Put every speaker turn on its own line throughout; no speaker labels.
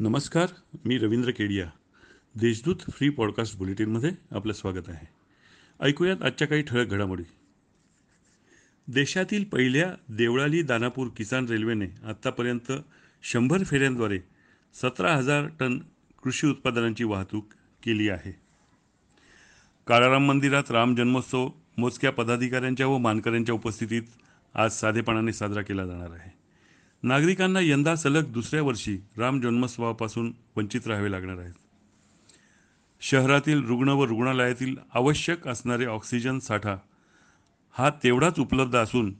नमस्कार मी Ravindra Kedia. Deshdoot free podcast बुलेटिनमध्ये आपलं स्वागत आहे. ऐकूयात आजच्या काही ठळक घडामोडी. देशातील पहिल्या देवळाली दानापूर किसान रेल्वेने आत्तापर्यंत शंभर फेऱ्यांद्वारे सतरा हजार टन कृषी उत्पादनांची वाहतूक केली आहे. काळाराम मंदिरात राम जन्मोत्सव मोजक्या पदाधिकाऱ्यांच्या व मानकऱ्यांच्या उपस्थितीत आज साधेपणाने साजरा केला जाणार आहे. नागरिकांना यंदा सलग दुसऱ्या वर्षी राम जन्मोत्सवापासून वंचित राहावे लागणार आहेत. शहरातील रुग्ण व रुग्णालयातील आवश्यक असणारे ऑक्सिजन साठा हा तेवढाच उपलब्ध असून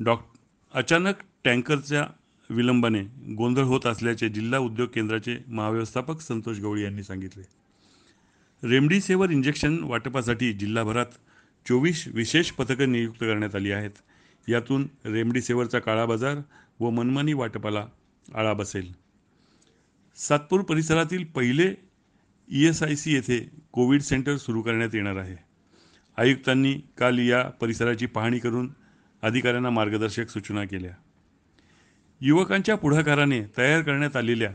डॉक अचानक टँकरच्या विलंबाने गोंधळ होत असल्याचे जिल्हा उद्योग केंद्राचे महाव्यवस्थापक संतोष गवळी यांनी सांगितले. रेमडिसिव्हर इंजेक्शन वाटपासाठी जिल्हाभरात चोवीस विशेष पथकं नियुक्त करण्यात आली आहेत. यातून रेमडिसिव्हरचा काळा बाजार व मनमानी वाटपाला आळा बसेल. सातपूर परिसरातील पहिले ई एस आय सी येथे कोविड सेंटर सुरू करण्यात येणार आहे. आयुक्तांनी काल या परिसराची पाहणी करून अधिकाऱ्यांना मार्गदर्शक सूचना केल्या. युवकांच्या पुढाकाराने तयार करण्यात आलेल्या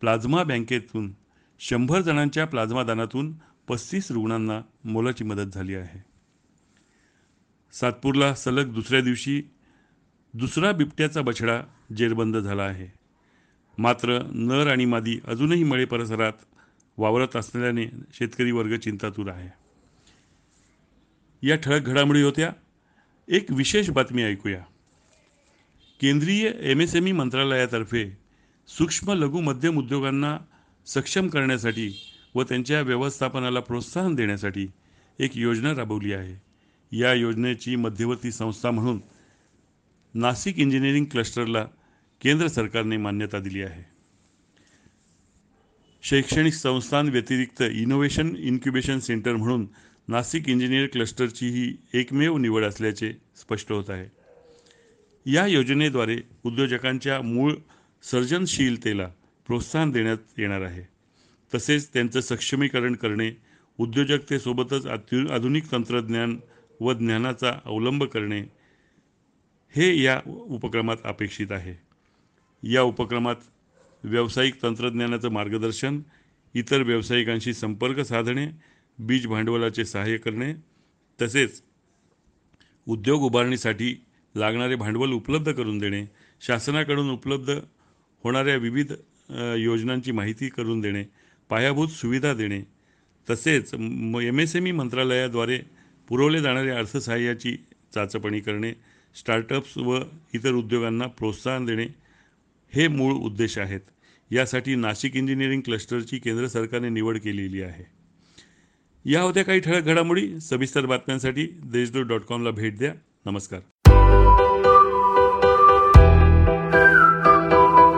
प्लाझ्मा बँकेतून शंभर जणांच्या प्लाझ्मा दानातून पस्तीस रुग्णांना मोलाची मदत झाली आहे. सातपूरला सलग दुसऱ्या दिवशी दुसरा बिबट्याचा बछडा जेरबंद झाला आहे. मात्र नर आणि मादी अजूनही मळे परिसरात वावरत असल्याने शेतकरी वर्ग चिंतातूर आहे. या ठळक घडामोडी होत्या. एक विशेष बातमी ऐकूया. केंद्रीय एम एस एम ई मंत्रालयातर्फे सूक्ष्म लघु मध्यम उद्योगांना सक्षम करण्यासाठी व त्यांच्या व्यवस्थापनाला प्रोत्साहन देण्यासाठी एक योजना राबवली आहे. या योजनेची मध्यवर्ती संस्था म्हणून नाशिक इंजिनिअरिंग क्लस्टरला केंद्र सरकारने मान्यता दिली आहे. शैक्षणिक संस्थांव्यतिरिक्त इनोव्हेशन इन्क्युबेशन सेंटर म्हणून नाशिक इंजिनिअर क्लस्टरची ही एकमेव निवड असल्याचे स्पष्ट होत आहे. या योजनेद्वारे उद्योजकांच्या मूळ सर्जनशीलतेला प्रोत्साहन देण्यात येणार आहे. तसेच त्यांचं सक्षमीकरण करणे उद्योजकतेसोबतच अत्यु आधुनिक तंत्रज्ञान व ज्ञानाचा अवलंब करणे हे या उपक्रमात अपेक्षित आहे. या उपक्रमात व्यावसायिक तंत्रज्ञानाचं मार्गदर्शन इतर व्यावसायिकांशी संपर्क साधणे बीज भांडवलाचे सहाय्य करणे तसेच उद्योग उभारणीसाठी लागणारे भांडवल उपलब्ध करून देणे शासनाकडून उपलब्ध होणाऱ्या विविध योजनांची माहिती करून देणे पायाभूत सुविधा देणे तसेच एम एस एम ई मंत्रालयाद्वारे पुरवले जाणाऱ्या अर्थसहाय्याची चाचपणी करणे स्टार्टअप्स व इतर उद्योगांना प्रोत्साहन देणे हे मूळ उद्देश आहेत. यासाठी नाशिक इंजिनिअरिंग क्लस्टरची केंद्र सरकारने निवड केलेली आहे. या होत्या काही ठळक घडामोडी. सविस्तर बातम्यांसाठी देशदूत डॉट कॉमला भेट द्या. नमस्कार.